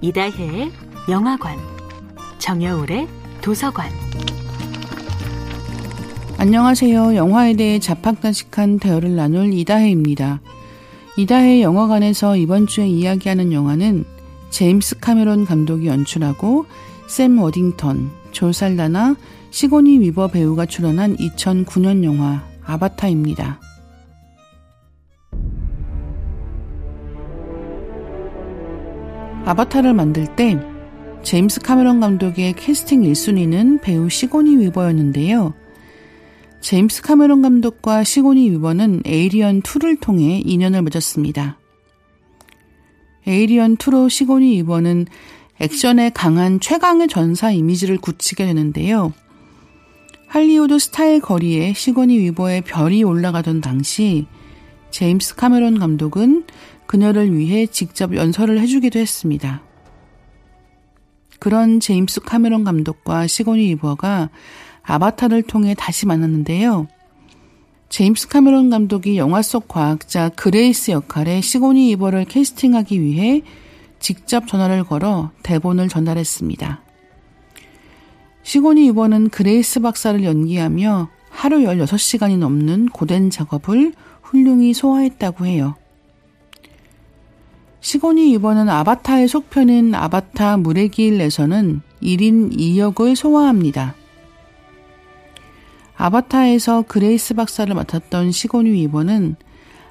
이다혜의 영화관, 정여울의 도서관. 안녕하세요. 영화에 대해 자팍다식한 대화를 나눌 이다혜입니다. 이다혜 영화관에서 이번 주에 이야기하는 영화는 제임스 카메론 감독이 연출하고 샘 워딩턴, 조살라나 시고니 위버 배우가 출연한 2009년 영화 아바타입니다. 아바타를 만들 때 제임스 카메론 감독의 캐스팅 1순위는 배우 시고니 위버였는데요. 제임스 카메론 감독과 시고니 위버는 에이리언 2를 통해 인연을 맺었습니다. 에이리언 2로 시고니 위버는 액션에 강한 최강의 전사 이미지를 굳히게 되는데요. 할리우드 스타의 거리에 시고니 위버의 별이 올라가던 당시 제임스 카메론 감독은 그녀를 위해 직접 연설을 해주기도 했습니다. 그런 제임스 카메론 감독과 시고니 위버가 아바타를 통해 다시 만났는데요. 제임스 카메론 감독이 영화 속 과학자 그레이스 역할의 시고니 위버를 캐스팅하기 위해 직접 전화를 걸어 대본을 전달했습니다. 시고니 위버는 그레이스 박사를 연기하며 하루 16시간이 넘는 고된 작업을 훌륭히 소화했다고 해요. 시고니 위버는 아바타의 속편인 아바타 물의 길에서는 1인 2역을 소화합니다. 아바타에서 그레이스 박사를 맡았던 시고니 위버는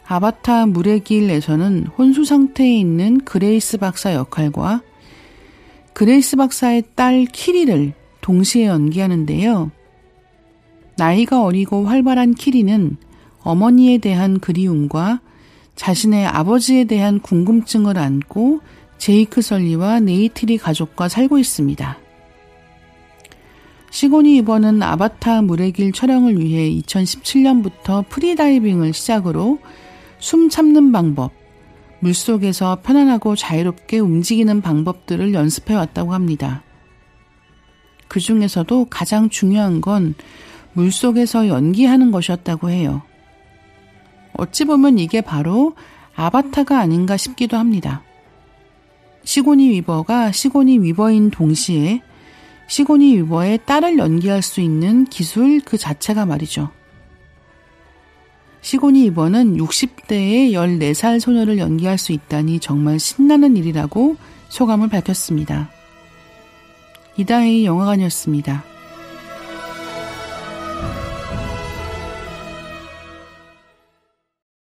아바타 물의 길에서는 혼수 상태에 있는 그레이스 박사 역할과 그레이스 박사의 딸 키리를 동시에 연기하는데요. 나이가 어리고 활발한 키리는 어머니에 대한 그리움과 자신의 아버지에 대한 궁금증을 안고 제이크 설리와 네이티리 가족과 살고 있습니다. 시고니 위버는 아바타 물의 길 촬영을 위해 2017년부터 프리다이빙을 시작으로 숨 참는 방법, 물속에서 편안하고 자유롭게 움직이는 방법들을 연습해 왔다고 합니다. 그 중에서도 가장 중요한 건 물속에서 연기하는 것이었다고 해요. 어찌 보면 이게 바로 아바타가 아닌가 싶기도 합니다. 시고니 위버가 시고니 위버인 동시에 시고니 유버의 딸을 연기할 수 있는 기술 그 자체가 말이죠. 시고니 이버는 60대의 14살 소녀를 연기할 수 있다니 정말 신나는 일이라고 소감을 밝혔습니다. 이다혜의 영화관이었습니다.